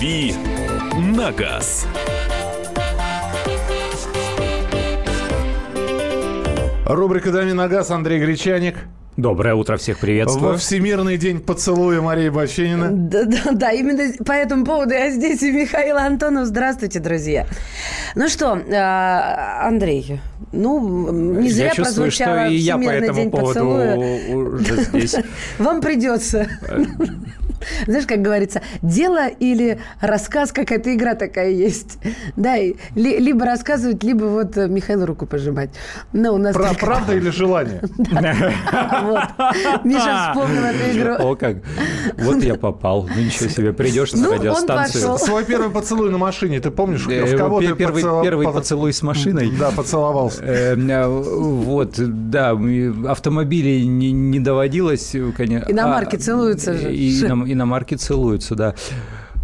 «Дави на газ». Рубрика «Дави на газ» Андрей Гречаник. Доброе утро, всех приветствую. Во Всемирный день поцелуя Марии Баченина. Да, да, да, именно по этому поводу я здесь и Михаил Антонов. Здравствуйте, друзья. Ну что, а, Андрей, ну, не зря я чувствую, прозвучало что и я по этому день поводу поцелуя. уже здесь. Вам придется. Знаешь, как говорится, дело или рассказ, какая-то игра такая есть. Да, и ли- либо рассказывать, либо вот э, Михаилу руку пожимать. Но у нас Про- такая- правда или желание? Вот. Миша вспомнил эту игру. О, как. Вот я попал. Ну, ничего себе, придешь на Ну, радиостанцию. Свой первый поцелуй на машине, ты помнишь, Э, в кого ты Первый поцелуй с машиной. Да, поцеловался. Э, Вот, да, автомобилей не, не доводилось, конечно. Иномарки А, целуются же. Иномарки целуются, да.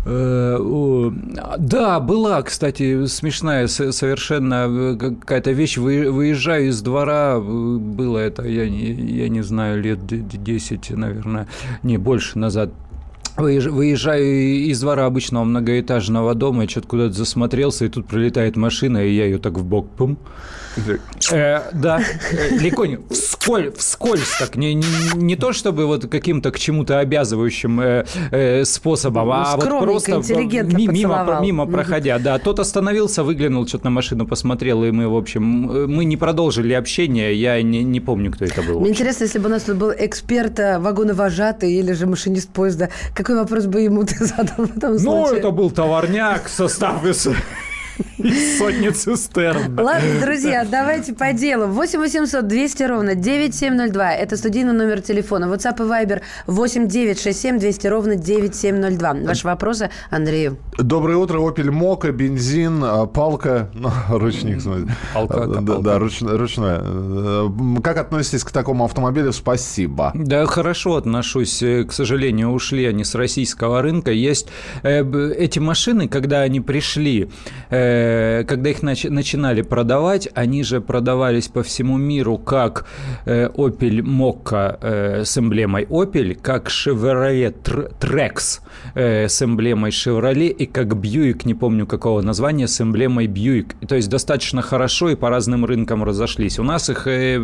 Э, Да, была, кстати, смешная совершенно э, какая-то вещь. Вы- Выезжаю из двора, э, было это, я не, я не знаю, лет д- д- 10, наверное, не, больше назад. Выезж- Выезжаю из двора обычного многоэтажного дома, и что-то куда-то засмотрелся, и тут пролетает машина, и я ее так в бок пум. Э, да, э, легонь, всколь, вскользь так, не, не, не то чтобы вот каким-то к чему-то обязывающим э, э, способом, а вот просто ми- мимо, мимо проходя. Да, тот остановился, выглянул, что-то на машину посмотрел, и мы, в общем, мы не продолжили общение, я не, не помню, кто это был. Мне интересно, если бы у нас тут был эксперт э, вагоновожатый или же машинист поезда, какой вопрос бы ему ты задал в этом Ну, случае? это был товарняк, состав из из сотни цистерн. Ладно, друзья, давайте по делу. 8 800 200 ровно 9702. Это студийный номер телефона. WhatsApp и Viber 8 967 200 ровно 9702. Ваши вопросы Андрею. Доброе утро. Opel Мока, бензин, а, палка. Ну, ручник, смотрите. Палка, Да, палка. да, руч- ручная. Э, Как относитесь к такому автомобилю? Спасибо. Да, хорошо отношусь. Э, К сожалению, ушли они с российского рынка. Есть э, эти машины, когда они пришли, э, когда их нач- начинали продавать, они же продавались по всему миру как э, Opel Mokka э, с эмблемой Opel, как Chevrolet Tr- Trax э, с эмблемой Chevrolet и как Buick, не помню какого названия, с эмблемой Buick. То есть достаточно хорошо и по разным рынкам разошлись. У нас их э,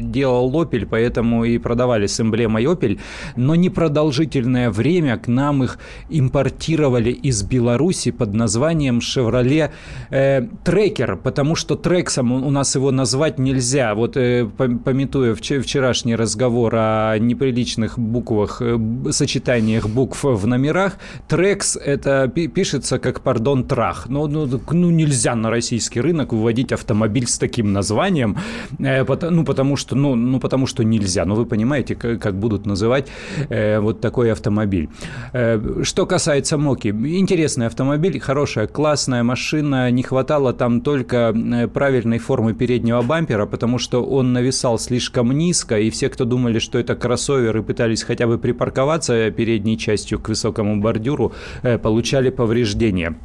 делал Opel, поэтому и продавали с эмблемой Opel, но непродолжительное время к нам их импортировали из Беларуси под названием Chevrolet э, Tracker, потому что Трексом у нас его назвать нельзя. Вот э, пом- пометуя вче- вчерашний разговор о неприличных буквах, э, сочетаниях букв в номерах, Трекс это пи- пишется как, пардон, трах. Ну, ну, ну, нельзя на российский рынок выводить автомобиль с таким названием, э, пото- ну, потому что, ну, ну, потому что нельзя. Ну, вы понимаете, как, как будут называть э, вот такой автомобиль. Э, что касается Моки, интересный автомобиль, хорошая, классная машина, не хватало там только э, правильной формы переднего бампера, потому что он нависал слишком низко, и все, кто думали, что это кроссовер и пытались хотя бы припарковаться передней частью к высокому бордюру, э, получали повреждения.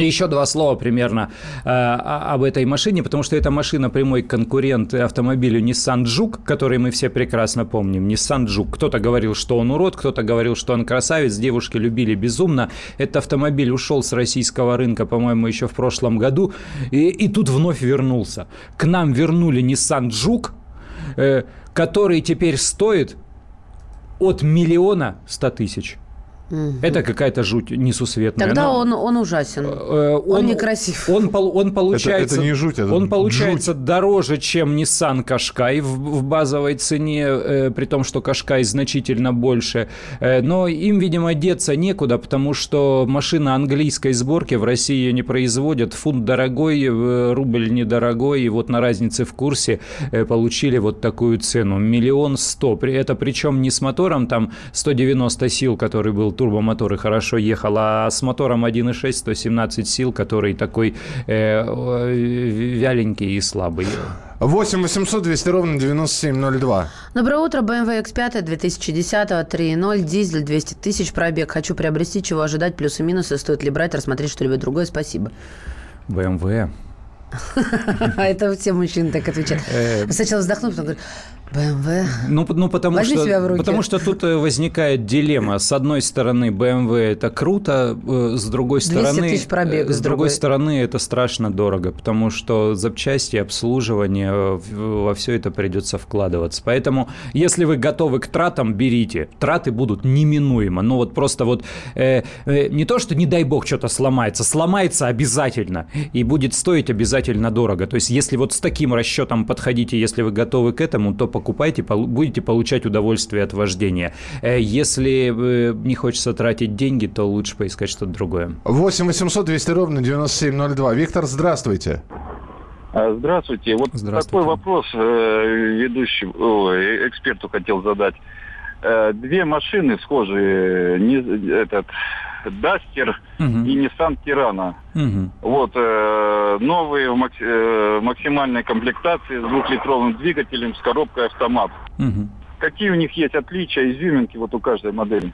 Еще два слова примерно э, об этой машине, потому что эта машина прямой конкурент автомобилю Nissan Juke, который мы все прекрасно помним. Nissan Juke. Кто-то говорил, что он урод, кто-то говорил, что он красавец, девушки любили безумно. Этот автомобиль ушел с российского рынка, по-моему, еще в прошлом году, и, и тут вновь вернулся. К нам вернули Nissan Juke, э, который теперь стоит от миллиона ста тысяч. Это какая-то жуть несусветная. Тогда Но- он, он ужасен. Э, Он некрасив. Он, пол- он получается, это не жуть, это он получается дороже, чем Nissan Qashqai в, в базовой цене, э, при том, что Qashqai значительно больше. Э, но им, видимо, деться некуда, потому что машина английской сборки в России ее не производят. Фунт дорогой, э, рубль недорогой, и вот на разнице в курсе э, получили вот такую цену. Миллион сто. При- Это причем не с мотором там 190 сил, который был турбомотор и хорошо ехал, а с мотором 1.6 117 сил, который такой э, э, вяленький и слабый. 8 800 200 ровно 9702. Доброе утро, BMW X5 2010 3.0, дизель 200 тысяч, пробег. Хочу приобрести, чего ожидать, плюсы и минусы, стоит ли брать, рассмотреть что-либо другое, спасибо. BMW. Это все мужчины так отвечают. Э. Сначала вздохнул, потом говорит, БМВ. Ну, ну потому, Возьми что, себя в руки. потому что тут э, возникает дилемма. С одной стороны, BMW это круто, э, с другой 200 стороны, тысяч пробега, э, с с другой другой. стороны, это страшно дорого, потому что запчасти, обслуживание, э, во все это придется вкладываться. Поэтому, если вы готовы к тратам, берите. Траты будут неминуемо. Ну вот просто вот э, э, не то, что не дай бог что-то сломается, сломается обязательно и будет стоить обязательно дорого. То есть, если вот с таким расчетом подходите, если вы готовы к этому, то покупайте, будете получать удовольствие от вождения. Э, Если э, не хочется тратить деньги, то лучше поискать что-то другое. 8 800 200 ровно 9702. Виктор, здравствуйте. А, Здравствуйте. Вот Здравствуйте. такой вопрос э, ведущему, эксперту хотел задать. Э, Две машины схожие, не- этот Дастер Мгм. и Nissan Тирана. Мгм. Вот э, новые в макс- э, максимальной комплектации с двухлитровым двигателем с коробкой автомат. Мгм. Какие у них есть отличия, изюминки вот у каждой модели?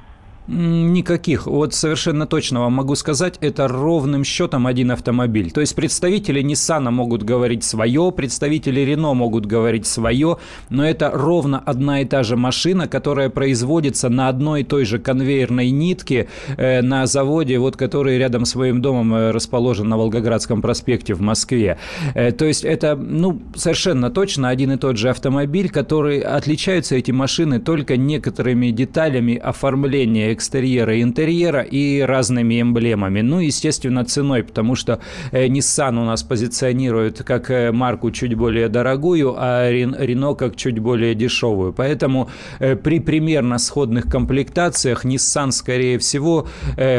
Никаких. Вот совершенно точно вам могу сказать, это ровным счетом один автомобиль. То есть представители Nissan могут говорить свое, представители Renault могут говорить свое, но это ровно одна и та же машина, которая производится на одной и той же конвейерной нитке э, на заводе, вот который рядом с своим домом э, расположен на Волгоградском проспекте в Москве. Э, то есть это, ну, совершенно точно один и тот же автомобиль, который отличаются эти машины только некоторыми деталями оформления экстерьера и интерьера и разными эмблемами. Ну, естественно, ценой, потому что э, Nissan у нас позиционирует как э, марку чуть более дорогую, а Renault как чуть более дешевую. Поэтому э, при примерно сходных комплектациях Nissan, скорее всего,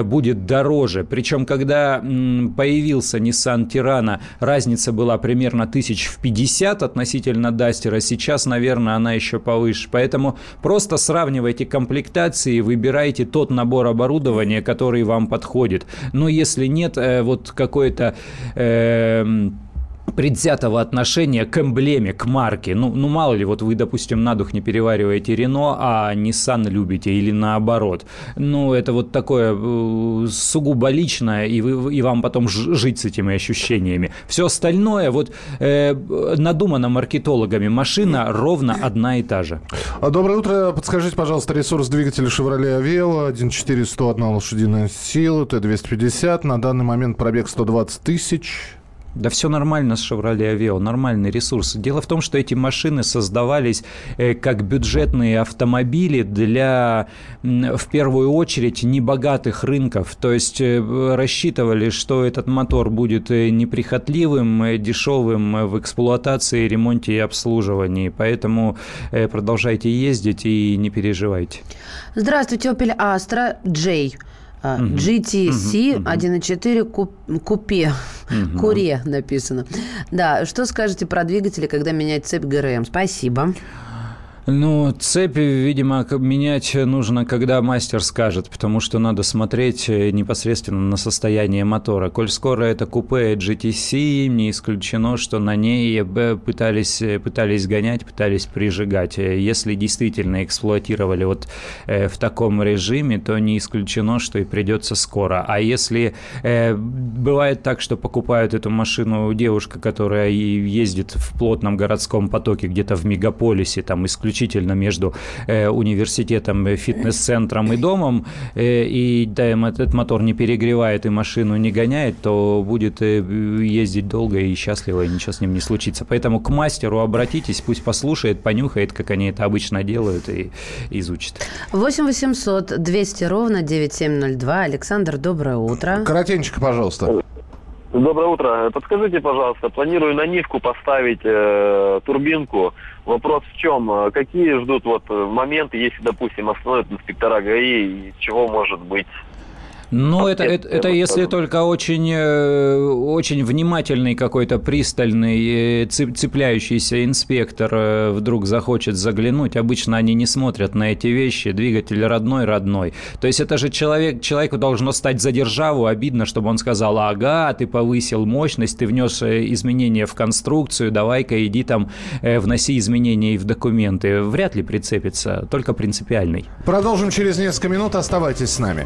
будет дороже. Причем, когда появился Nissan Tirana, разница была примерно тысяч в 50 относительно Дастера. Сейчас, наверное, она еще повыше. Поэтому просто сравнивайте комплектации, выбирайте тот набор оборудования, который вам подходит. Но если нет, э, вот какой-то... эм, предвзятого отношения к эмблеме, к марке. Ну, ну, мало ли, вот вы, допустим, на дух не перевариваете Рено, а Nissan любите, или наоборот. Ну, это вот такое э, сугубо личное, и, вы, и вам потом жить с этими ощущениями. Все остальное, вот э, надумано маркетологами, машина ровно одна и та же. А, Доброе утро. Подскажите, пожалуйста, ресурс двигателя Chevrolet Aveo 1.4 101 лошадиная сила, Т-250. На данный момент пробег 120 тысяч. Да все нормально с Chevrolet Aveo, нормальный ресурс. Дело в том, что эти машины создавались э, как бюджетные автомобили для, в первую очередь, небогатых рынков. То есть э, рассчитывали, что этот мотор будет э, неприхотливым, дешевым в эксплуатации, ремонте и обслуживании. Поэтому продолжайте ездить и не переживайте. Здравствуйте, Opel Astra J. А, GTC 1.4 куп- купе. Куре написано. Да, что скажете про двигатели, когда менять цепь ГРМ? Спасибо. Ну, цепи, видимо, менять нужно, когда мастер скажет, потому что надо смотреть э, непосредственно на состояние мотора. Коль скоро это купе GTC, не исключено, что на ней э, пытались, э, пытались гонять, пытались прижигать. Если действительно эксплуатировали вот в таком режиме, то не исключено, что и придется скоро. А если бывает так, что покупают эту машину девушка, которая ездит в плотном городском потоке, где-то в мегаполисе, там исключительно между э, университетом, э, фитнес-центром и домом, э, и да, этот мотор не перегревает и машину не гоняет, то будет э, ездить долго и счастливо, и ничего с ним не случится. Поэтому к мастеру обратитесь, пусть послушает, понюхает, как они это обычно делают, и изучит. 8 800 200 ровно 9702. Александр, доброе утро. Коротенько, пожалуйста. Доброе утро. Подскажите, пожалуйста, планирую на Нивку поставить э, турбинку. Вопрос в чем? Э, Какие ждут вот э, моменты, если, допустим, остановят инспектора ГАИ, и чего может быть? Ну, это, это, это если только очень, э, очень внимательный какой-то пристальный, э, цеп- цепляющийся инспектор э, вдруг захочет заглянуть. Обычно они не смотрят на эти вещи. Двигатель родной-родной. То есть это же человек, человеку должно стать за державу обидно, чтобы он сказал, ага, ты повысил мощность, ты внес изменения в конструкцию, давай-ка иди там вноси изменения и в документы. Вряд ли прицепится, только принципиальный. Продолжим через несколько минут. Оставайтесь с нами.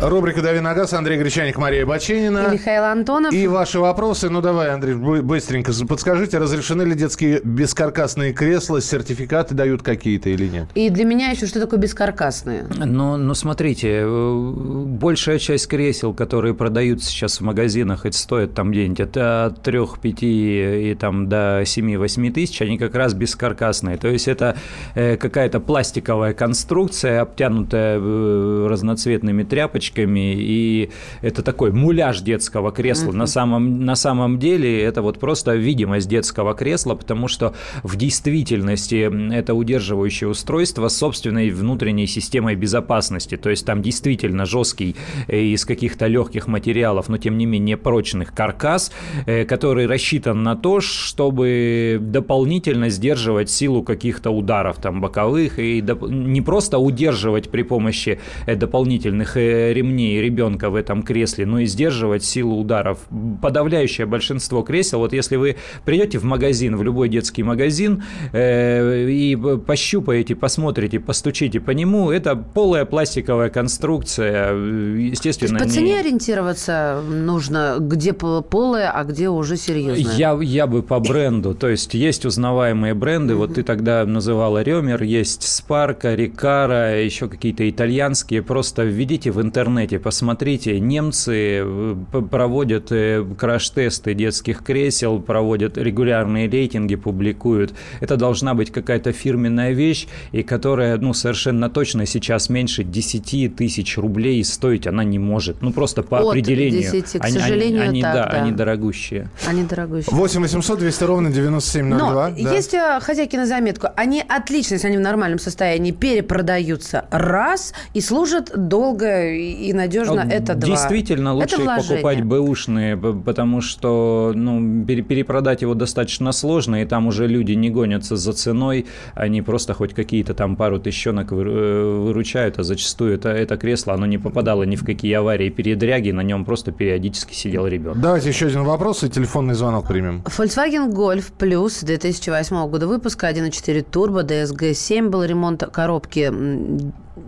Рубрика «Дави на газ». Андрей Гречаник, Мария Баченина. И Михаил Антонов. И ваши вопросы. Ну, давай, Андрей, бы- быстренько подскажите, разрешены ли детские бескаркасные кресла, сертификаты дают какие-то или нет? И для меня еще что такое бескаркасные? Но, но смотрите, э, большая часть кресел, которые продаются сейчас в магазинах, это стоит там где-нибудь от 3-5 и там до 7-8 тысяч, они как раз бескаркасные. То есть это э, какая-то пластиковая конструкция, обтянутая э, разноцветными тряпочками, и это такой муляж детского кресла. На, самом, на самом деле это вот просто видимость детского кресла, потому что в действительности это удерживающее устройство с собственной внутренней системой безопасности. То есть там действительно жесткий э, из каких-то легких материалов, но тем не менее прочных каркас, э, который рассчитан на то, чтобы дополнительно сдерживать силу каких-то ударов там боковых и не просто удерживать при помощи э, дополнительных ремней ребенка в этом кресле, но и сдерживать силу ударов. Подавляющее большинство кресел, вот если вы придете в магазин, в любой детский магазин э, и пощупаете, посмотрите, постучите по нему, это полая пластиковая конструкция, э, То есть естественно. по не- цене ориентироваться нужно, где по- полое, а где уже серьезное. Я, я бы по бренду. То есть есть узнаваемые бренды. Вот ты тогда называла Ремер, есть Спарка, Рикара, еще какие-то итальянские. Просто введите в интернете, посмотрите. Немцы э, проводят э, краш-тесты детских кресел, проводят регулярные рейтинги, публикуют. Это должна быть какая-то фирменная вещь, и которая, ну, совершенно точно сейчас меньше 10 тысяч рублей стоить она не может. Ну, просто по От определению. 10, к Они- сожалению, они, так, да, да. они дорогущие. Они дорогущие. 8 800 200 ровно 9702. Но да. есть э, хозяйки на заметку. Они отлично, если они в нормальном состоянии, перепродаются раз и служат долго и и надежно. Вот Это два. Действительно, лучше Это вложение. покупать бэушные, потому что ну, пере- перепродать его достаточно сложно, и там уже люди не гонятся за ценой, они просто хоть какие-то там пару тысячонок э, выручают, а зачастую это, это кресло, оно не попадало ни в какие аварии, передряги, на нем просто периодически сидел ребенок. Давайте еще один вопрос и телефонный звонок примем. Volkswagen Golf Plus 2008 года выпуска 1.4 турбо DSG 7 был ремонт коробки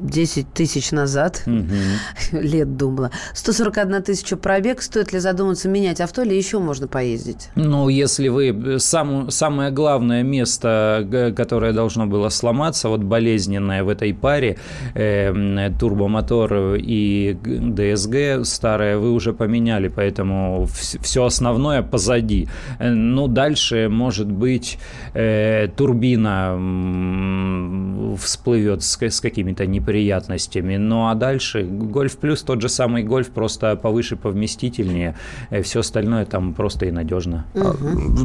10 тысяч назад. Лет думала. 141 тысяча пробег. Стоит ли задуматься менять авто или еще можно поездить? Ну, если вы... Сам, самое главное место, которое должно было сломаться, вот болезненное в этой паре, э, турбомотор и ДСГ старое, вы уже поменяли, поэтому все основное позади. Э, Ну, дальше, может быть, э, турбина всплывет с, с какими-то неприятностями. Ну, а дальше Гольф Плюс, тот же самый Гольф, просто повыше, повместительнее. Все остальное там просто и надежно. А,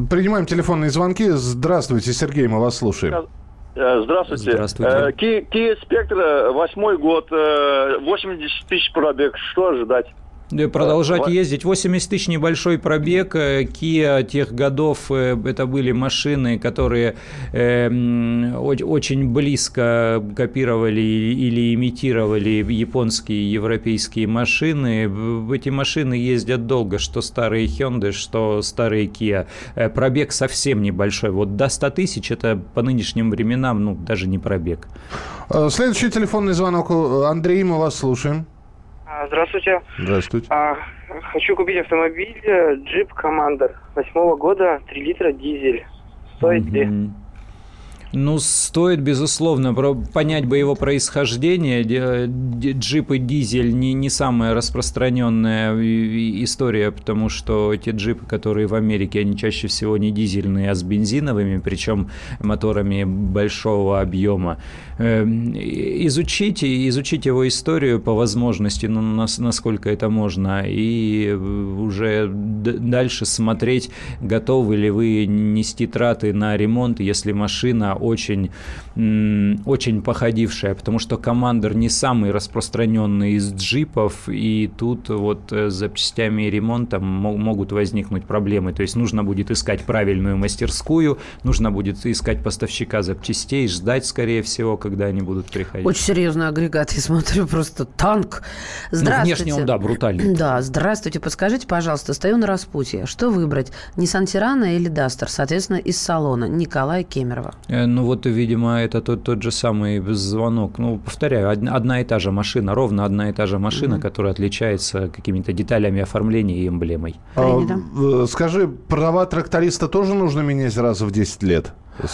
Принимаем телефонные звонки. Здравствуйте, Сергей, мы вас слушаем. Э, Здравствуйте. Здравствуйте. Э, Kia Spectra, восьмой год, э, 80 тысяч пробег. Что ожидать? Да, Продолжать Ва- ездить. 80 тысяч небольшой пробег. Э, Kia тех годов э, это были машины, которые э, очень близко копировали или имитировали японские и европейские машины. Эти машины ездят долго, что старые Hyundai, что старые Kia. Э, Пробег совсем небольшой. Вот до 100 тысяч это по нынешним временам ну, даже не пробег. Э, Следующий телефонный звонок. Андрей, мы вас слушаем. А, Здравствуйте. Здравствуйте. А, хочу купить автомобиль э, Jeep Commander восьмого года, 3 литра дизель. Стоит ли? Ну, стоит, безусловно, понять бы его происхождение. Джип и дизель не, не самая распространенная история, потому что эти джипы, которые в Америке, они чаще всего не дизельные, а с бензиновыми, причем моторами большого объема. Эм, изучите, изучите его историю по возможности, ну, насколько это можно, и уже дальше смотреть, готовы ли вы нести траты на ремонт, если машина очень, очень походившая, потому что командер не самый распространенный из джипов, и тут вот с запчастями и ремонтом могут возникнуть проблемы. То есть нужно будет искать правильную мастерскую, нужно будет искать поставщика запчастей, ждать, скорее всего, когда они будут приходить. Очень серьезный агрегат, я смотрю, просто танк. Здравствуйте. Ну, внешне он, да, брутальный. Да, здравствуйте. Подскажите, пожалуйста, стою на распутье. Что выбрать, Nissan Тирана или Дастер? Соответственно, из салона. Николая Кемерова. Э, ну вот, видимо, это тот, тот же самый звонок. Ну, повторяю, одна и та же машина, ровно одна и та же машина, mm-hmm. которая отличается какими-то деталями оформления и эмблемой. А, скажи, права тракториста тоже нужно менять раз в 10 лет?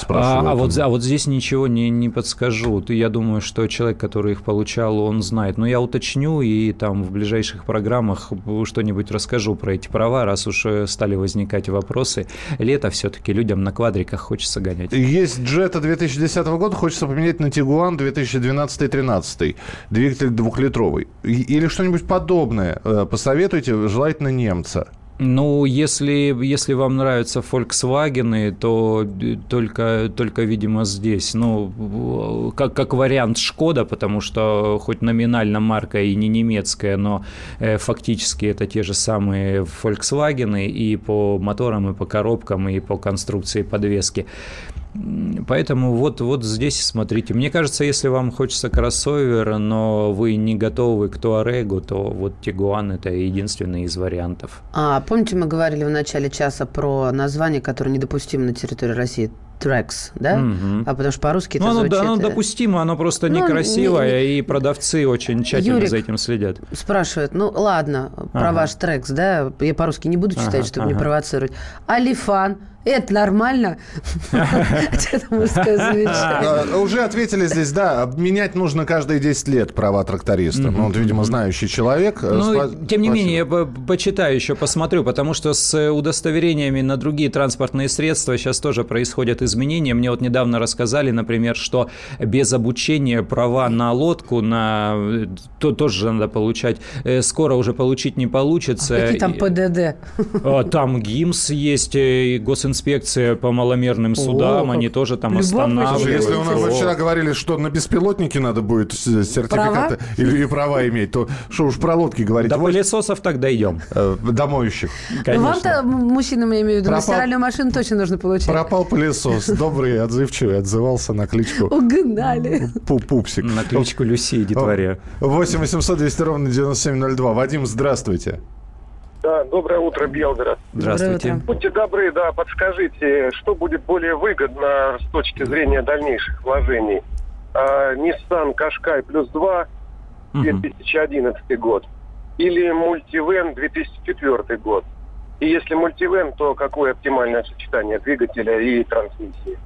А, а, вот, а вот здесь ничего не, не подскажу. Я думаю, что человек, который их получал, он знает. Но я уточню и там в ближайших программах что-нибудь расскажу про эти права, раз уж э, стали возникать вопросы. Лето все-таки людям на квадриках хочется гонять. Есть Джета 2010 года, хочется поменять на Тигуан 2012-2013. Двигатель двухлитровый. Или что-нибудь подобное. Э, посоветуйте, желательно немца. Ну, если, если вам нравятся Volkswagen, то только, только, видимо, здесь. Ну, как, как вариант Шкода, потому что хоть номинально марка и не немецкая, но э, фактически это те же самые Volkswagen и по моторам, и по коробкам, и по конструкции подвески. Поэтому вот, вот здесь смотрите. Мне кажется, если вам хочется кроссовер, но вы не готовы к Туарегу, то вот Тигуан – это единственный из вариантов. А помните, мы говорили в начале часа про название, которое недопустимо на территории России? Трекс, да? Угу. А потому что по-русски это ну, звучит... Оно, оно допустимо, оно просто ну, некрасивое, не, и продавцы очень тщательно Юрик за этим следят. спрашивает, ну ладно, про ага. ваш Трекс, да, я по-русски не буду читать, ага, чтобы ага. не провоцировать. Алифан, это нормально? Это мужское замечание. Уже ответили здесь, да, менять нужно каждые 10 лет права тракториста. Ну, вот, видимо, знающий человек. Э, ну, тем не менее, я почитаю еще, посмотрю, потому что с удостоверениями на другие транспортные средства сейчас тоже происходят изменения. Мне вот недавно рассказали, например, что без обучения права на лодку, на то тоже надо получать. Э, скоро уже получить не получится. А какие там ПДД? А, там ГИМС есть, и инспекция по маломерным судам, О, они тоже там останавливают. Если у нас вчера говорили, что на беспилотнике надо будет сертификаты или и права иметь, то что уж про лодки говорить. До пылесосов так дойдем. Э, до моющих. Ну, вам-то, мужчинам, я имею в виду, на стиральную машину точно нужно получать. Пропал пылесос. Добрый, отзывчивый, отзывался на кличку. Угнали. Пупсик. На кличку Люси, детворе. 8 800 200 ровно 9702. Вадим, здравствуйте. Да, доброе утро, Белгород. Здравствуйте. Будьте добры, да, подскажите, что будет более выгодно с точки зрения дальнейших вложений? А, Nissan Qashqai плюс 2 2011 год или мультивен 2004 год? И если мультивен, то какое оптимальное сочетание двигателя и трансмиссии?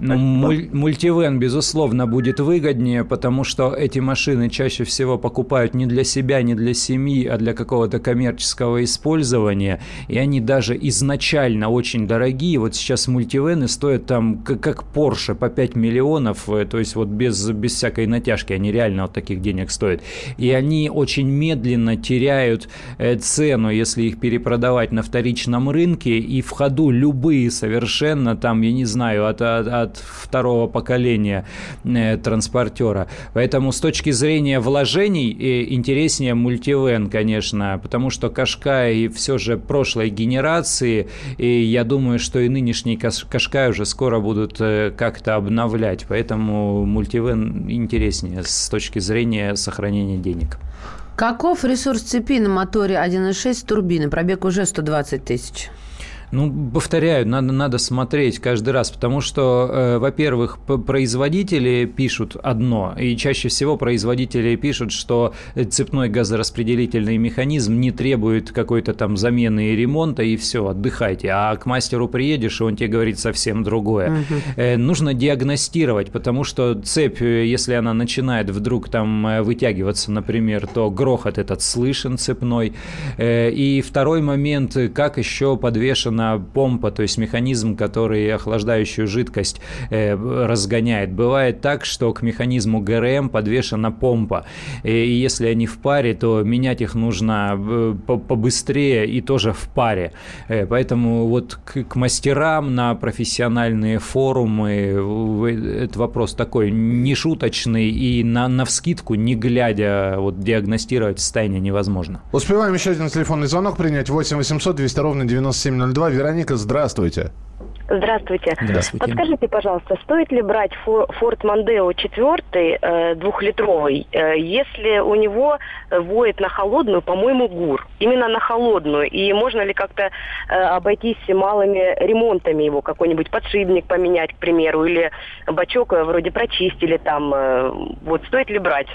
Ну, муль- мультивен, безусловно, будет выгоднее, потому что эти машины чаще всего покупают не для себя, не для семьи, а для какого-то коммерческого использования. И они даже изначально очень дорогие. Вот сейчас мультивены стоят там как, как Porsche по 5 миллионов, э, то есть вот без, без всякой натяжки. Они реально вот таких денег стоят. И они очень медленно теряют э, цену, если их перепродавать на вторичном рынке. И в ходу любые совершенно там, я не знаю, от, от, от второго поколения э, транспортера. Поэтому с точки зрения вложений э, интереснее мультивен, конечно, потому что Кашкай все же прошлой генерации, и я думаю, что и нынешний Кашкай уже скоро будут э, как-то обновлять, поэтому мультивен интереснее с точки зрения сохранения денег. Каков ресурс цепи на моторе 1.6 турбины? Пробег уже 120 тысяч. Ну, повторяю, надо, надо смотреть каждый раз, потому что, э, во-первых, производители пишут одно, и чаще всего производители пишут, что цепной газораспределительный механизм не требует какой-то там замены и ремонта, и все, отдыхайте. А к мастеру приедешь, и он тебе говорит совсем другое. Угу. Э, нужно диагностировать, потому что цепь, э, если она начинает вдруг там э, вытягиваться, например, то грохот этот слышен цепной. Э, и второй момент, как еще подвешена на помпа, то есть механизм, который охлаждающую жидкость э, разгоняет. Бывает так, что к механизму ГРМ подвешена помпа, и если они в паре, то менять их нужно э, побыстрее и тоже в паре. Э, поэтому вот к, к мастерам на профессиональные форумы этот вопрос такой нешуточный и на, на вскидку, не глядя, вот диагностировать состояние невозможно. Успеваем еще один телефонный звонок принять. 8 800 200 ровно 9702. Вероника, здравствуйте. Здравствуйте. Здравствуйте. Подскажите, пожалуйста, стоит ли брать Ford Mondeo 4 э, двухлитровый, э, если у него воет на холодную, по-моему, ГУР, именно на холодную, и можно ли как-то э, обойтись малыми ремонтами его, какой-нибудь подшипник поменять, к примеру, или бачок вроде прочистили там, вот стоит ли брать?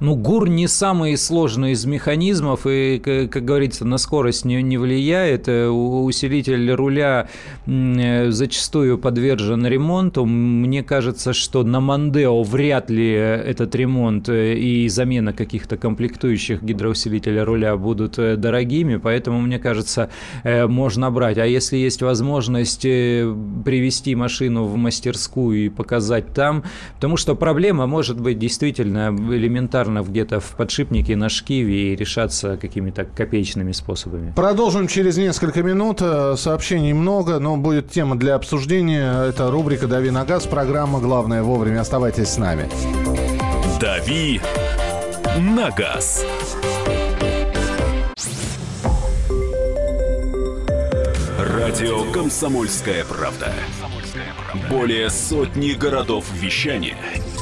Ну, ГУР не самый сложный из механизмов и, как, говорится, на скорость не, не влияет. Э, усилитель руля э, зачастую подвержен ремонту. Мне кажется, что на Мандео вряд ли этот ремонт э, и замена каких-то комплектующих гидроусилителя руля будут дорогими, поэтому, мне кажется, можно брать. А если есть возможность привести машину в мастерскую и показать там, потому что проблема может быть действительно элементарно элементарно где-то в подшипнике на шкиве и решаться какими-то копеечными способами. Продолжим через несколько минут. Э, сообщений много, но будет тема для обсуждения. Это рубрика «Дави на газ», программа «Главное вовремя». Оставайтесь с нами. «Дави на газ». Радио «Комсомольская правда». Более сотни городов вещания –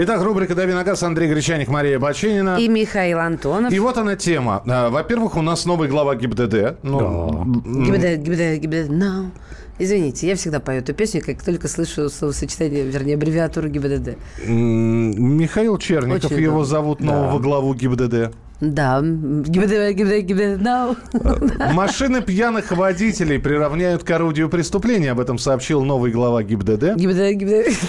Итак, рубрика «Дави на газ» Андрей Гречаник, Мария Бачинина. И Михаил Антонов. И вот она тема. А, во-первых, у нас новый глава ГИБДД. Ну, ГИБДД, ГИБДД, ГИБДД, no. Извините, я всегда пою эту песню, как только слышу словосочетание, вернее, аббревиатуру ГИБДД. Михаил Черников, Очень его зовут нового главу ГИБДД. Да. Э, машины пьяных водителей приравняют к орудию преступления. Об этом сообщил новый глава ГИБДД. ГИБДД, ГИБДД.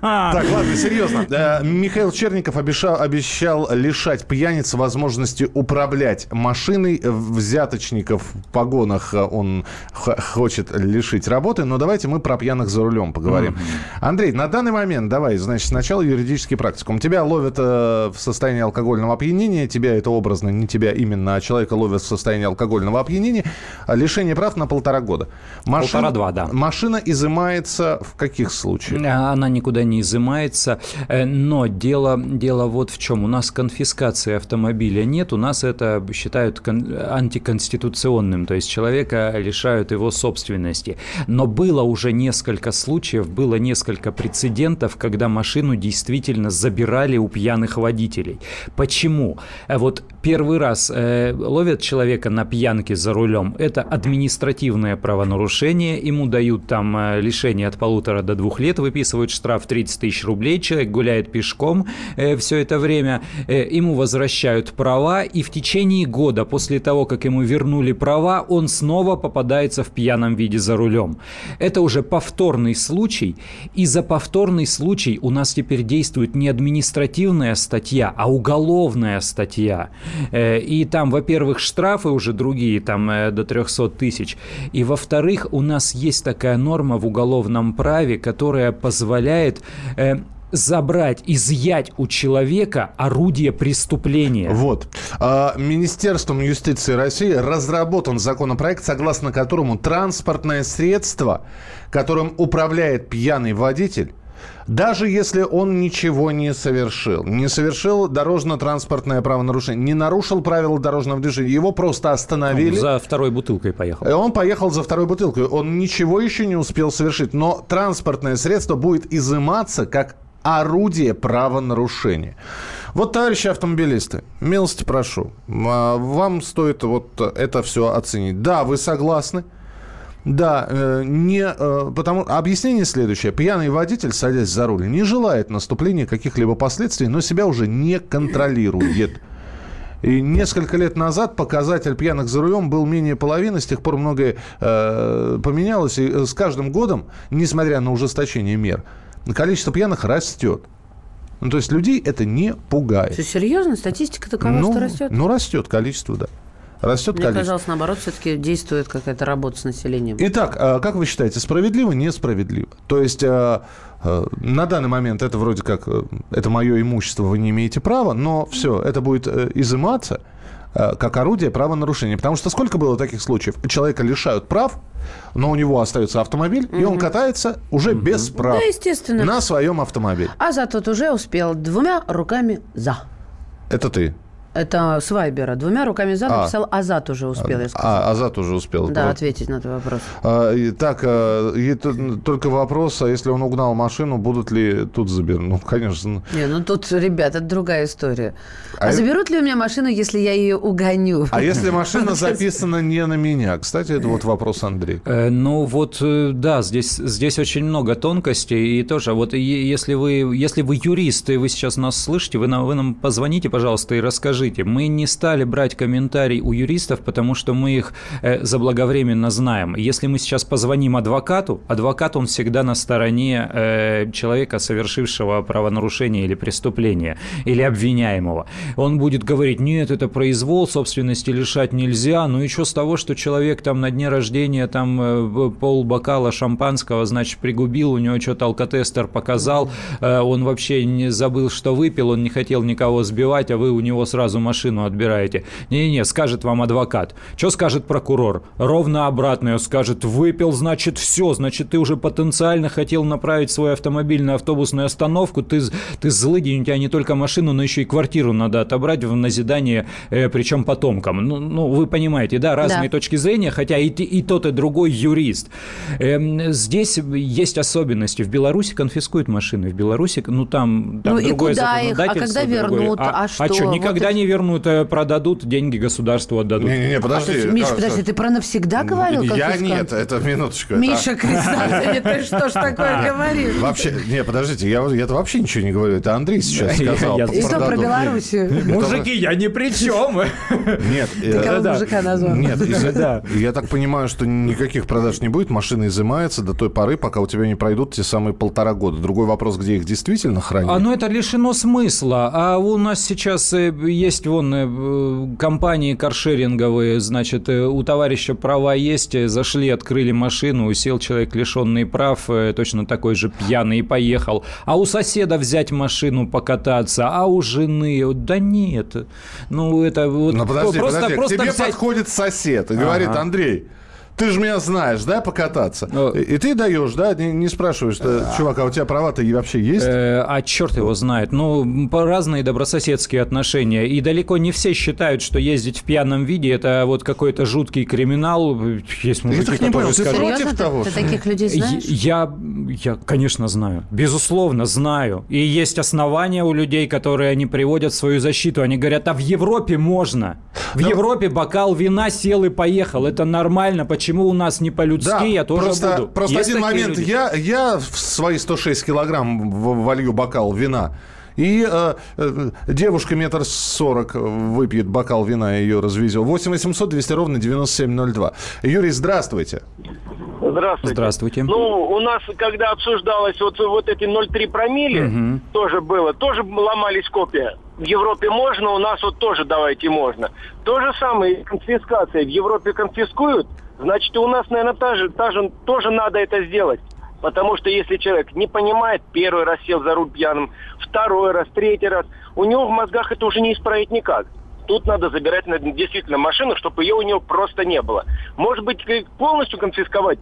Так, ладно, серьезно. Э, Михаил Черников обещал, обещал лишать пьяниц возможности управлять машиной. Взяточников в погонах он хочет лишить работы. Но давайте мы про пьяных за рулем поговорим. Андрей, на данный момент, давай, значит, сначала юридический практикум. Тебя ловят э, в состоянии алкогольного опьянения, тебя это образно, не тебя именно, а человека ловят в состоянии алкогольного опьянения, а лишение прав на полтора года. Полтора-два, да. Машина изымается в каких случаях? Она никуда не изымается, э, но дело, дело вот в чем. У нас конфискации автомобиля нет, у нас это считают антиконституционным, то есть человека лишают его собственности. Но было уже несколько случаев, было несколько прецедентов, когда машину действительно забирали у пьяных водителей. Почему? Э, вот первый раз э, ловят человека на пьянке за рулем, это административное правонарушение, ему дают там э, лишение от полутора до двух лет, выписывают штраф 30 тысяч рублей, человек гуляет пешком э, все это время, э, ему возвращают права, и в течение года после того, как ему вернули права, он снова попадается в пьяном виде за рулем. Это уже повторный случай, и за повторный случай у нас теперь действует не административная статья, а уголовная уголовная статья. Э, и там, во-первых, штрафы уже другие, там э, до 300 тысяч. И, во-вторых, у нас есть такая норма в уголовном праве, которая позволяет э, забрать, изъять у человека орудие преступления. Вот. А, Министерством юстиции России разработан законопроект, согласно которому транспортное средство, которым управляет пьяный водитель, даже если он ничего не совершил, не совершил дорожно-транспортное правонарушение, не нарушил правила дорожного движения, его просто остановили. Он за второй бутылкой поехал. И он поехал за второй бутылкой. Он ничего еще не успел совершить. Но транспортное средство будет изыматься как орудие правонарушения. Вот, товарищи автомобилисты, милости прошу, а, вам стоит вот это все оценить. Да, вы согласны? Да, э, не, э, потому объяснение следующее. Пьяный водитель, садясь за руль, не желает наступления каких-либо последствий, но себя уже не контролирует. И несколько лет назад показатель пьяных за рулем был менее половины, с тех пор многое э, поменялось, и с каждым годом, несмотря на ужесточение мер, количество пьяных растет. Ну, то есть людей это не пугает. Все серьезно? Статистика такова, ну, что растет? Ну, растет количество, да. Растет Мне количество. казалось, наоборот, все-таки действует какая-то работа с населением. Итак, а как вы считаете, справедливо, несправедливо? То есть э, э, на данный момент это вроде как, э, это мое имущество, вы не имеете права, но все, это будет э, изыматься как орудие правонарушения. Потому что сколько было таких случаев? Человека лишают прав, но у него остается автомобиль, и он катается уже без прав Да, естественно. на своем автомобиле. А за тот уже успел двумя руками за. Это ты. Это с Вайбера. Двумя руками за А. написал Азат уже успел, я сказала. А, Азат уже успел. Да, Вот. ответить на этот вопрос. А, и так, а, и т- только вопрос, а если он угнал машину, будут ли тут забирать? Ну, конечно. Не, ну тут, ребят, это другая история. А, А заберут ли у меня машину, если я ее угоню? А если машина записана не на меня? Кстати, это вот вопрос Андрей. Э, Ну вот, э, да, здесь, здесь очень много тонкостей. И тоже, вот е- если вы, если вы юрист, и вы сейчас нас слышите, вы нам, вы нам позвоните, пожалуйста, и расскажите. Мы не стали брать комментарий у юристов, потому что мы их э, заблаговременно знаем. Если мы сейчас позвоним адвокату, адвокат, он всегда на стороне э, человека, совершившего правонарушение или преступление, или обвиняемого. Он будет говорить, нет, это произвол, собственности лишать нельзя, ну и что с того, что человек там на дне рождения там э, пол бокала шампанского, значит, пригубил, у него что-то алкотестер показал, э, он вообще не забыл, что выпил, он не хотел никого сбивать, а вы у него сразу машину отбираете. Не-не-не, скажет вам адвокат. Что скажет прокурор? Ровно обратное. Скажет, выпил, значит, все, значит, ты уже потенциально хотел направить свой автомобиль на автобусную остановку, ты, ты злыдень, у тебя не только машину, но еще и квартиру надо отобрать в назидание, э, причем потомкам. Ну, ну, вы понимаете, да, разные Да. точки зрения, хотя и, и тот, и другой юрист. Эм, здесь есть особенности. В Беларуси конфискуют машины. В Беларуси, ну, там, там Ну и другое куда их? А когда другое. вернут? А что? что, Вот никогда это- не вернут, э, продадут, деньги государству отдадут. Не-не-не, А, подожди. есть, Миша, да, подожди, ты про навсегда говорил? Я нет, это минуточку. Миша Крестовский, ты что ж такое говоришь? Вообще, не, подождите, я, я это вообще ничего не говорю. Это Андрей сейчас сказал. И что про. Белоруссию? Мужики, я ни при чем. Нет, Ты э, кого мужика назвал? Нет, я так понимаю, что никаких продаж не будет, машина изымается до той поры, пока у тебя не пройдут те самые полтора года. Другой вопрос, где их действительно хранят. А ну это лишено смысла. А у нас сейчас э, есть вон э, компании каршеринговые, значит, э, у товарища права есть, э, зашли, открыли машину, сел человек лишенный прав, точно такой же пьяный и поехал. А у соседа взять машину покататься, а у жены, да нет. Ну это вот Ну подожди, просто, подожди. просто к тебе взять- подходит сосед и говорит, Ага. Андрей, ты же меня знаешь, да, покататься? Ну. И, ты даешь, да, не, не спрашиваешь, что, чувак, а у тебя права-то вообще есть? Э, а черт его знает. Ну, разные добрососедские отношения. И далеко не все считают, что ездить в пьяном виде это вот какой-то жуткий криминал. Есть мужики, так не которые понял, ты скажут, против Серьезно? того, Ты таких людей знаешь? Я, я, конечно, знаю. Безусловно, знаю. И есть основания у людей, которые они приводят в свою защиту. Они говорят, а в Европе можно. В Европе бокал вина сел и поехал. Это нормально. Почему у нас не по-людски? я тоже просто, буду. просто Есть один момент. люди. Я, я в свои 106 килограмм волью бокал вина. И э, э, девушка метр сорок выпьет бокал вина, и ее развезет. 8 800 200 ровно 9702. Юрий, здравствуйте. Здравствуйте. Здравствуйте. Ну, у нас, когда обсуждалось вот, вот эти 0,3 промили, Мгм. тоже было, тоже ломались копия. В Европе можно, у нас вот тоже давайте можно. То же самое и конфискация. В Европе конфискуют, значит, и у нас, наверное, та же, та же, тоже надо это сделать. Потому что если человек не понимает, первый раз сел за руль пьяным, второй раз, третий раз, у него в мозгах это уже не исправить никак. Тут надо забирать действительно машину, чтобы ее у него просто не было. Может быть, полностью конфисковать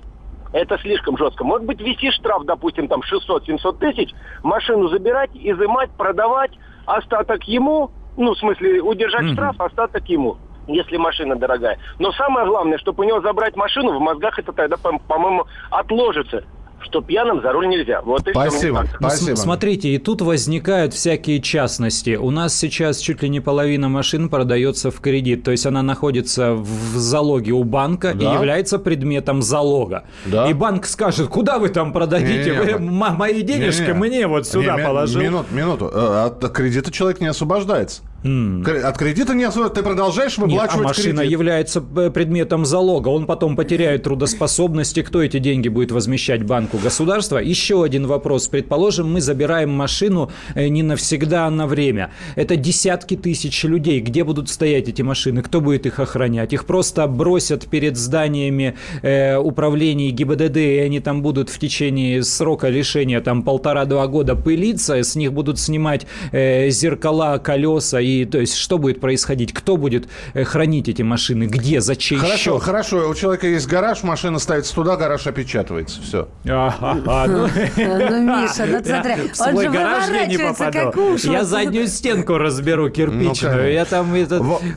это слишком жестко. Может быть, вести штраф, допустим, там 600-700 тысяч, машину забирать, изымать, продавать, остаток ему, ну, в смысле, удержать mm-hmm. штраф, остаток ему если машина дорогая. Но самое главное, чтобы у него забрать машину, в мозгах это тогда, по-моему, отложится что пьяным за руль нельзя. Вот и спасибо, все. спасибо. Смотрите, и тут возникают всякие частности. У нас сейчас чуть ли не половина машин продается в кредит, то есть она находится в залоге у банка да? и является предметом залога. Да? И банк скажет, куда вы там продадите? Не, вы, мои денежки не, не. мне вот сюда не, положил. Минуту, минуту. Э, от кредита человек не освобождается. Mm. От кредита не особо, ты продолжаешь выплачивать Нет, а машина кредит. является э, предметом залога, он потом потеряет трудоспособность, и кто эти деньги будет возмещать банку государства? Еще один вопрос. Предположим, мы забираем машину э, не навсегда, а на время. Это десятки тысяч людей. Где будут стоять эти машины? Кто будет их охранять? Их просто бросят перед зданиями э, управления ГИБДД, и они там будут в течение срока лишения там полтора-два года пылиться, с них будут снимать э, зеркала, колеса и то есть что будет происходить? Кто будет э, хранить эти машины? Где? За чей Хорошо, счет? хорошо. У человека есть гараж, машина ставится туда, гараж опечатывается. Все. Ну, Миша, ну смотри, он же выворачивается, как уши. Я заднюю стенку разберу кирпичную, я там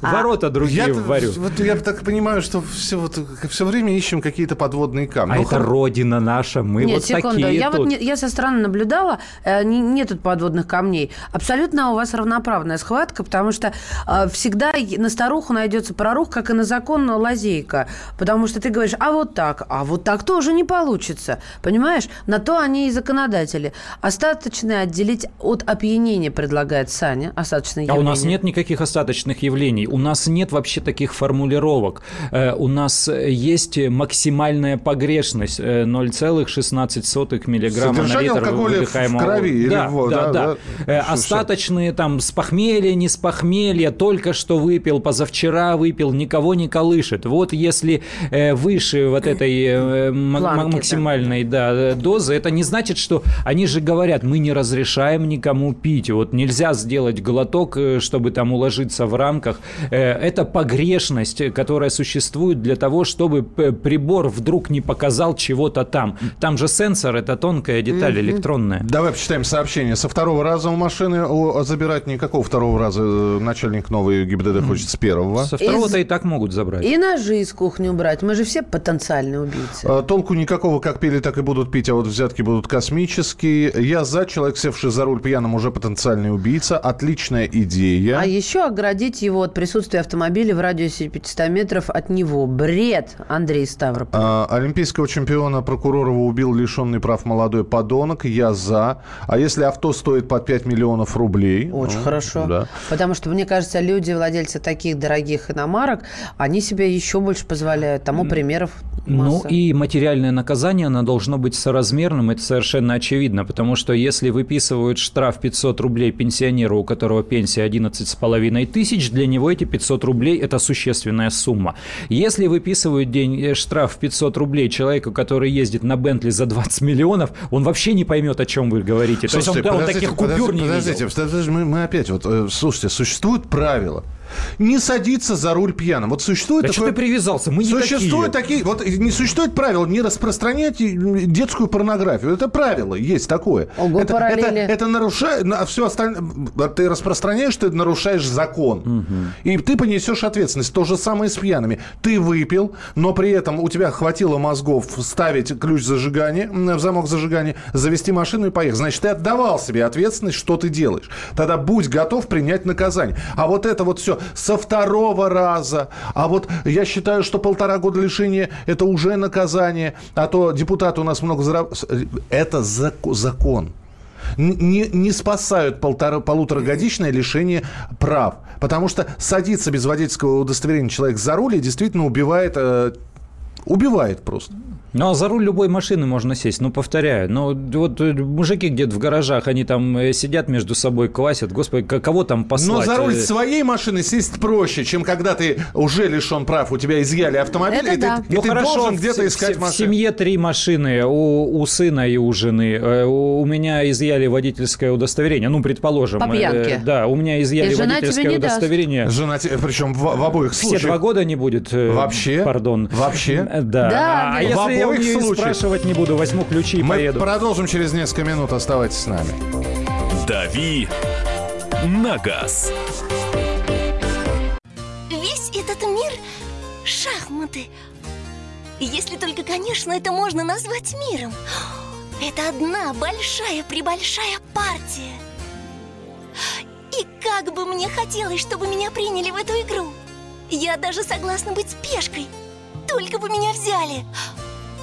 ворота другие варю. Вот я так понимаю, что все, вот, все время ищем какие-то подводные камни. А это родина наша, мы вот такие я вот я со стороны наблюдала, э, нет тут подводных камней. Абсолютно у вас равноправная схватка лазейка, потому что э, всегда на старуху найдется прорух, как и на закон лазейка. Потому что ты говоришь, а вот так, а вот так тоже не получится. Понимаешь? На то они и законодатели. Остаточное отделить от опьянения предлагает Саня. Остаточное явление. А у нас нет никаких остаточных явлений. У нас нет вообще таких формулировок. Э, у нас есть максимальная погрешность 0,16 э, миллиграмма на литр выдыхаемого. в крови да, или да, да, да. да. Э, остаточные там с похмелья, не с похмелья, только что выпил, позавчера выпил, никого не колышет. Вот если э, выше вот этой э, Планки, максимальной да. Да, дозы, это не значит, что они же говорят, мы не разрешаем никому пить. Вот нельзя сделать глоток, э, чтобы там уложиться в рамках. Э, это погрешность, которая существует для того, чтобы прибор вдруг не показал чего-то там. Там же сенсор, это тонкая деталь mm-hmm. электронная. Давай почитаем сообщение. Со второго раза у машины забирать никакого второго раза Э, начальник новый ГИБДД хочет с первого. Со второго-то и так могут забрать. И ножи из кухни убрать. Мы же все потенциальные убийцы. А, толку никакого, как пили, так и будут пить, а вот взятки будут космические. Я за, человек, севший за руль пьяным, уже потенциальный убийца. Отличная идея. А еще оградить его от присутствия автомобиля в радиусе 500 метров от него. Бред, Андрей Ставрополь. А, олимпийского чемпиона Прокуророва убил лишенный прав молодой подонок. Я за. А если авто стоит под 5 миллионов рублей? Очень ну, хорошо. Да. Потому что, мне кажется, люди, владельцы таких дорогих иномарок, они себе еще больше позволяют. Тому примеров ну масса. Ну и материальное наказание, оно должно быть соразмерным, это совершенно очевидно, потому что если выписывают штраф 500 рублей пенсионеру, у которого пенсия 11,5 тысяч, для него эти 500 рублей – это существенная сумма. Если выписывают день, э, штраф 500 рублей человеку, который ездит на Бентли за 20 миллионов, он вообще не поймет, о чем вы говорите. Слушайте, То есть он, он таких купюр не подождите, видел. Подождите, мы, мы опять, вот, э, слушайте, существуют правила – не садиться за руль пьяным. Вот существует да такое... что ты привязался? Мы не существует такие. такие... Вот не существует правила не распространять детскую порнографию. Это правило есть такое. Ого, это, это, это нарушает... А все остальное... Ты распространяешь, ты нарушаешь закон. Угу. И ты понесешь ответственность. То же самое с пьяными. Ты выпил, но при этом у тебя хватило мозгов вставить ключ зажигания, в замок зажигания, завести машину и поехать. Значит, ты отдавал себе ответственность, что ты делаешь. Тогда будь готов принять наказание. А вот это вот все со второго раза. А вот я считаю, что полтора года лишения – это уже наказание. А то депутаты у нас много зарабатывают. Это закон не, не спасают полтора, полуторагодичное лишение прав. Потому что садиться без водительского удостоверения человек за руль и действительно убивает, э, убивает просто. Ну, а за руль любой машины можно сесть, ну, повторяю. Но вот э, мужики где-то в гаражах, они там э, сидят между собой, квасят. Господи, кого там послать? Но за руль Э, своей машины сесть проще, чем когда ты уже лишен прав, у тебя изъяли автомобиль, Это и да. ты, и Ну ты хорошо, должен где-то искать в, в машину. семье три машины, у, у сына и у жены. У, у меня изъяли водительское удостоверение, ну, предположим. По пьянке. Да, у меня изъяли И жена тебе водительское не даст. удостоверение. Жена, те- причем в, в обоих Все случаях. два года не будет. Вообще? Пардон. Вообще? Да. Да, а если я у нее спрашивать не буду, возьму ключи и Мы поеду. продолжим через несколько минут. Оставайтесь с нами. «Дави на газ». Весь этот мир — шахматы. Если только, конечно, это можно назвать миром. Это одна большая-пребольшая партия. И как бы мне хотелось, чтобы меня приняли в эту игру. Я даже согласна быть пешкой. Только бы меня взяли.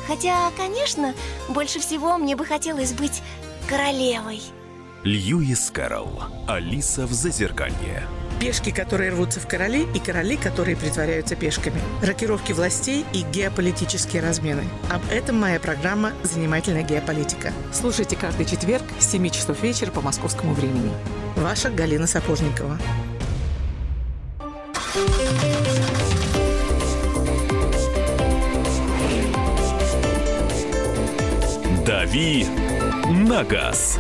Хотя, конечно, больше всего мне бы хотелось быть королевой. Льюис Кэрролл. Алиса в Зазеркалье. Пешки, которые рвутся в короли, и короли, которые притворяются пешками. Рокировки властей и геополитические размены. Об этом моя программа «Занимательная геополитика». Слушайте каждый четверг с 7 часов вечера по московскому времени. Ваша Галина Сапожникова. «Дави на газ».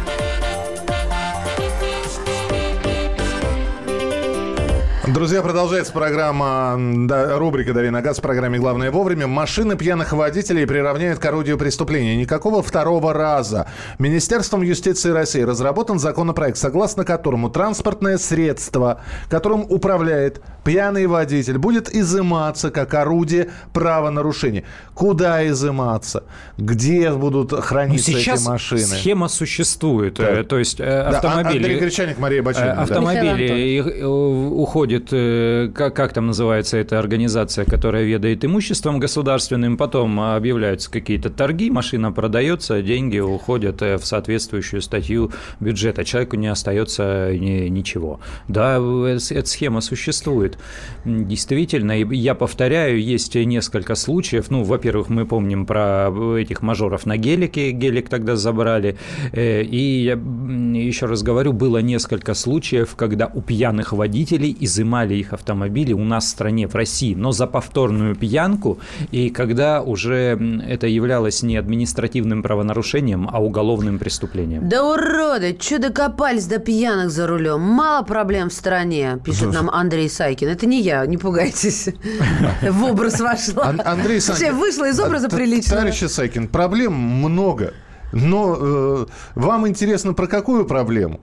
Друзья, продолжается программа, да, рубрика «Дави на газ» в программе «Главное вовремя». Машины пьяных водителей приравняют к орудию преступления. Никакого второго раза. Министерством юстиции России разработан законопроект, согласно которому транспортное средство, которым управляет пьяный водитель, будет изыматься как орудие правонарушения. Куда изыматься? Где будут Ну, храниться сейчас эти машины? схема существует. Э, То есть э, Да, автомобили... Андрей Гречаник, Мария Баченина, Э, да. Автомобили э, уходят, э, как, как там называется эта организация, которая ведает имуществом государственным, потом объявляются какие-то торги, машина продается, деньги уходят э, в соответствующую статью бюджета, человеку не остается ни- ничего. Да, э, эта схема существует. Действительно, я повторяю, есть несколько случаев. Ну, во-первых, мы помним про этих мажоров на гелике, гелик тогда забрали. И я еще раз говорю, было несколько случаев, когда у пьяных водителей изымали их автомобили у нас в стране, в России, но за повторную пьянку, и когда уже это являлось не административным правонарушением, а уголовным преступлением. Да уроды, чё докопались до пьяных за рулем? Мало проблем в стране, пишет нам Андрей Сайкин. Это не я, не пугайтесь. В образ вошла. Ан- Андрей Санкин, вышла из образа приличного. Товарищ Сайкин, проблем много. Но э, вам интересно про какую проблему?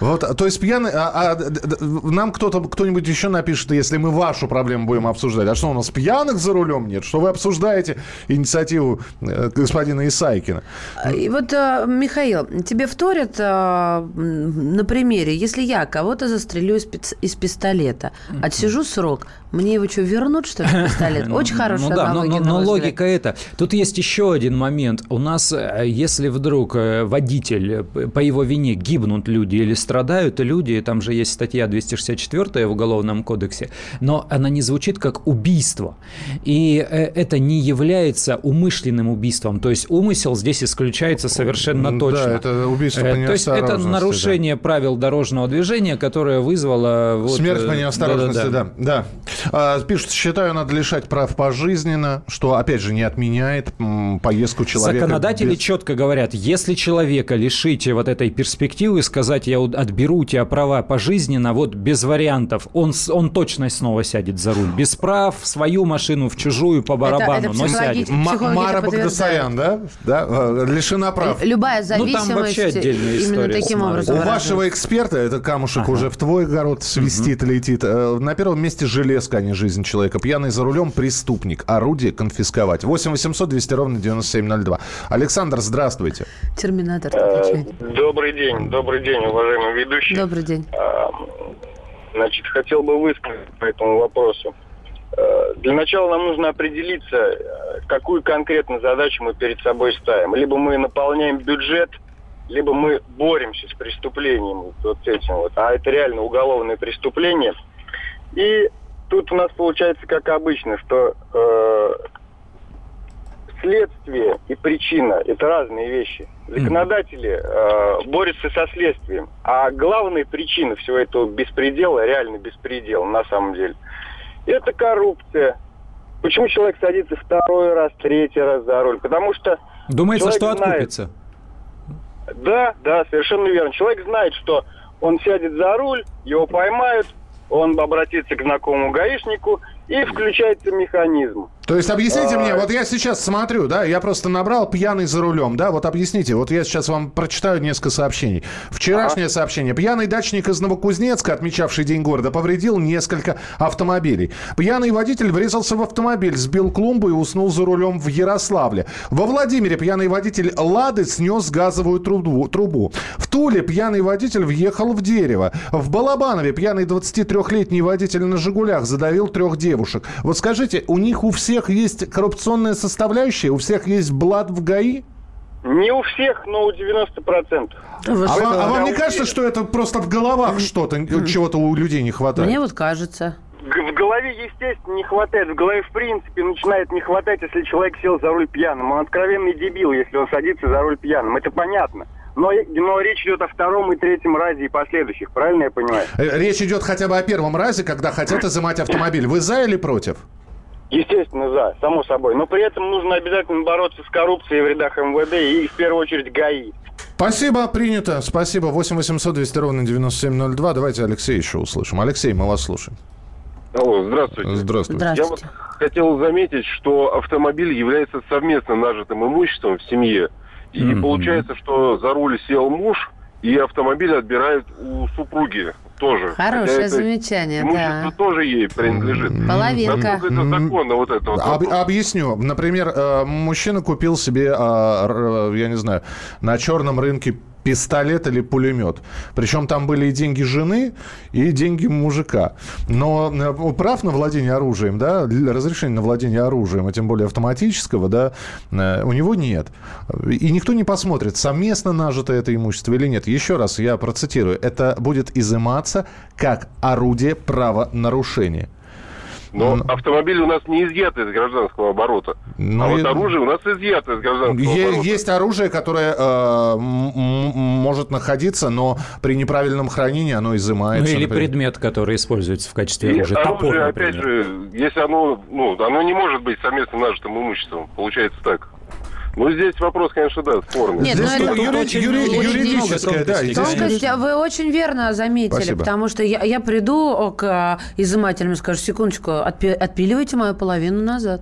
Вот, то есть пьяный, а, а, нам кто-то, кто-нибудь еще напишет, если мы вашу проблему будем обсуждать. А что у нас пьяных за рулем нет? Что вы обсуждаете инициативу э, господина Исайкина? И вот, э, Михаил, тебе вторят э, на примере, если я кого-то застрелю из, из пистолета, отсижу срок, мне его что, вернут, что ли, пистолет? Очень хорошая Ну да, но, аналогия, но- но взгляд. логика это. Тут есть еще один момент. У нас, э, если вдруг э, водитель, по его вине гибнут люди или страдают люди, там же есть статья 264 в Уголовном кодексе, но она не звучит как убийство. И э, это не является умышленным убийством. То есть умысел здесь исключается совершенно Да, точно. это убийство по Э, То есть это нарушение правил дорожного движения, которое вызвало... вот, Смерть э, по неосторожности, да-да-да. да. да. А, пишут, считаю, надо лишать прав пожизненно, что, опять же, не отменяет поездку человека. Законодатели без- четко говорят, если человека лишите вот этой перспективы, сказать, я отберу у тебя права пожизненно, вот без вариантов, он, он точно снова сядет за руль. Без прав, в свою машину, в чужую, по барабану, но сядет. М- психологи Мара это Багдасарян, да? да? э, Лишена прав. Любая Ну, там зависимость вообще отдельная именно история таким образом У вашего эксперта, это камушек уже в твой огород свистит, летит. э, На первом месте железка, а не жизнь человека. Пьяный за рулем преступник. Орудие конфисковать. 8 800 200 ровно 9702. Александр, здравствуйте. Терминатор Э, отвечает. Добрый день, добрый день, уважаемый ведущий. Добрый день. А, Значит, хотел бы высказать по этому вопросу. Э, Для начала нам нужно определиться, какую конкретно задачу мы перед собой ставим. Либо мы наполняем бюджет, либо мы боремся с преступлением вот, вот этим вот. А это реально уголовное преступление. И тут у нас получается как обычно, что э, следствие и причина – это разные вещи. Законодатели э, борются со следствием. А главная причина всего этого беспредела, реально беспредел на самом деле, это коррупция. Почему человек садится второй раз, третий раз за руль? Потому что Думается, что человек знает- откупится. Да, да, совершенно верно. Человек знает, что он сядет за руль, его поймают, он обратится к знакомому гаишнику, и включается механизм. То есть объясните А, мне, вот я сейчас смотрю, да, я просто набрал пьяный за рулем, да, вот объясните, вот я сейчас вам прочитаю несколько сообщений. Вчерашнее сообщение. Пьяный дачник из Новокузнецка, отмечавший День города, повредил несколько автомобилей. Пьяный водитель врезался в автомобиль, сбил клумбу и уснул за рулем в Ярославле. Во Владимире пьяный водитель «Лады» снес газовую трубу. трубу. В Туле пьяный водитель въехал в дерево. В Балабанове пьяный 23-летний водитель на «Жигулях» задавил трех девушек. Вот скажите, у них у всех есть коррупционная составляющая? У всех есть блат в ГАИ? Не у всех, но у 90%. А, вам, а вам не кажется, что это просто в головах что-то, чего-то у людей не хватает? Мне вот кажется. В голове, естественно, не хватает. В голове, в принципе, начинает не хватать, если человек сел за руль пьяным. Он откровенный дебил, если он садится за руль пьяным. Это понятно. Но, но речь идет о втором и третьем разе и последующих. Правильно я понимаю? Э, Речь идет хотя бы о первом разе, когда хотят изымать автомобиль. Вы за или против? Естественно, за, само собой. Но при этом нужно обязательно бороться с коррупцией в рядах МВД и, в первую очередь, ГАИ. Спасибо, принято. Спасибо. 8 800 200 ровно 9702. Давайте Алексея еще услышим. Алексей, мы вас слушаем. Алло, здравствуйте. Здравствуйте. Я вот хотел заметить, что автомобиль является совместно нажитым имуществом в семье. И Мгм. получается, что за руль сел муж, и автомобиль отбирают у супруги тоже. Хорошее это замечание, Имущество да. тоже ей принадлежит. Половинка. Это законно, вот это вот. Об- объясню. Например, э, мужчина купил себе, а, я не знаю, на черном рынке пистолет или пулемет. Причем там были и деньги жены, и деньги мужика. Но э, прав на владение оружием, да, разрешение на владение оружием, а тем более автоматического, да, э, у него нет. И никто не посмотрит, совместно нажито это имущество или нет. Еще раз я процитирую. Это будет изыматься как орудие правонарушения. Но автомобиль у нас не изъят из гражданского оборота. Ну, а вот и- оружие у нас изъято из гражданского Е- оборота. Есть оружие, которое э, может находиться, но при неправильном хранении оно Ну, изымается. или например. предмет, который используется в качестве И оружия. Топор, оружие, опять например. же, если оно, ну, оно не может быть совместно нажитым имуществом, получается так. Ну, здесь вопрос, конечно, да, спорный. Нет, ну, это юри- очень юри- много юридическое, да, здесь- Тонкость, а вы очень верно заметили, Спасибо. потому что я, я приду к изымателям и скажу, секундочку, отпи- отпиливайте мою половину назад.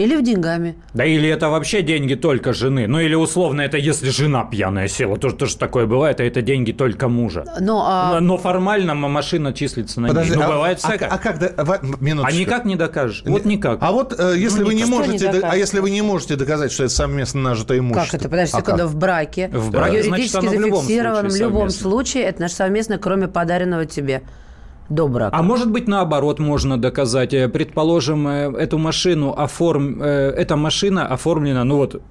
Или в деньгами. Да или это вообще деньги только жены. Ну или условно, это если жена пьяная села, тоже, тоже такое бывает, а это деньги только мужа. Но, а, Но, но формально машина числится на Подожди, ней. Ну, а- бывает а- всякое. а как да- ва- минуточку. А никак не докажешь. Вот никак. А вот э, если Ну, вы не. Что можете, не а если вы не можете доказать, что это совместно нажитое имущество, как это? Подожди А секунду, как? в браке, В браке, значит, юридически оно в любом зафиксировано в случае любом случае, это наш совместно, кроме подаренного тебе до брака. А может быть, наоборот, можно доказать. Э, Предположим, э, эту машину оформ... э, эта машина оформлена, ну вот,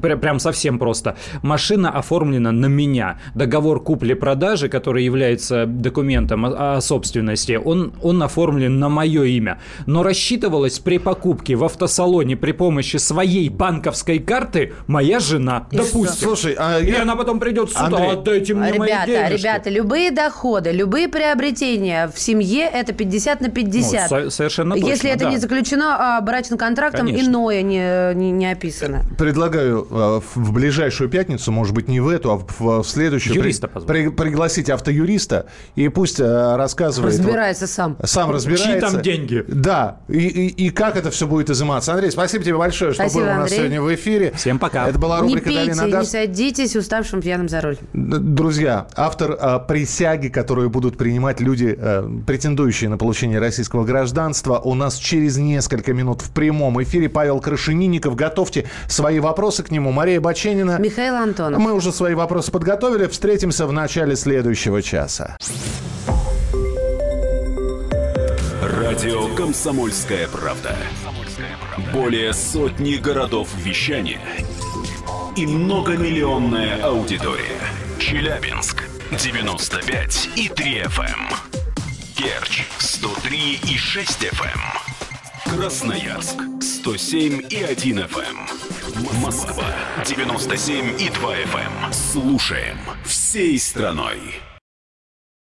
прям совсем просто. Машина оформлена на меня. Договор купли-продажи, который является документом о, о собственности, он, он оформлен на мое имя. Но рассчитывалась при покупке в автосалоне при помощи своей банковской карты моя жена. И допустим. что? Слушай, а И я- она потом придет сюда, Андрей, отдайте мне мои Ребята, денежки». ребята, любые доходы, любые приобретения в семье это 50 на 50. Ну, со- совершенно точно, Если это да. не заключено а, брачным контрактом, Конечно. иное не, не, не описано. Предлагаю э, в- ближайшую пятницу, может быть, не в эту, а в, следующую, Юриста при- позвать. при- пригласить автоюриста и пусть э, рассказывает. Разбирается сам. Сам разбирается. Чьи там деньги? Да. И, и- и как это все будет изыматься. Андрей, спасибо тебе большое, что Спасибо, был у нас Андрей. сегодня в эфире. Всем пока. Это была Не рубрика «Дави пейте, на не газ». садитесь уставшим пьяным за руль. Друзья, автор а, присяги, которую будут принимать люди, э, претендующие на получение российского гражданства, у нас через несколько минут в прямом эфире. Павел Крашенинников. Готовьте свои вопросы к нему. Мария Баченина. Михаил Антонов. Мы уже свои вопросы подготовили. Встретимся в начале следующего часа. Радио «Комсомольская правда». Более сотни городов вещания и многомиллионная аудитория. Челябинск 95 и 3 FM. Керчь 103 и 6 FM. Красноярск 107 и 1 FM. Москва 97 и 2 FM. Слушаем всей страной.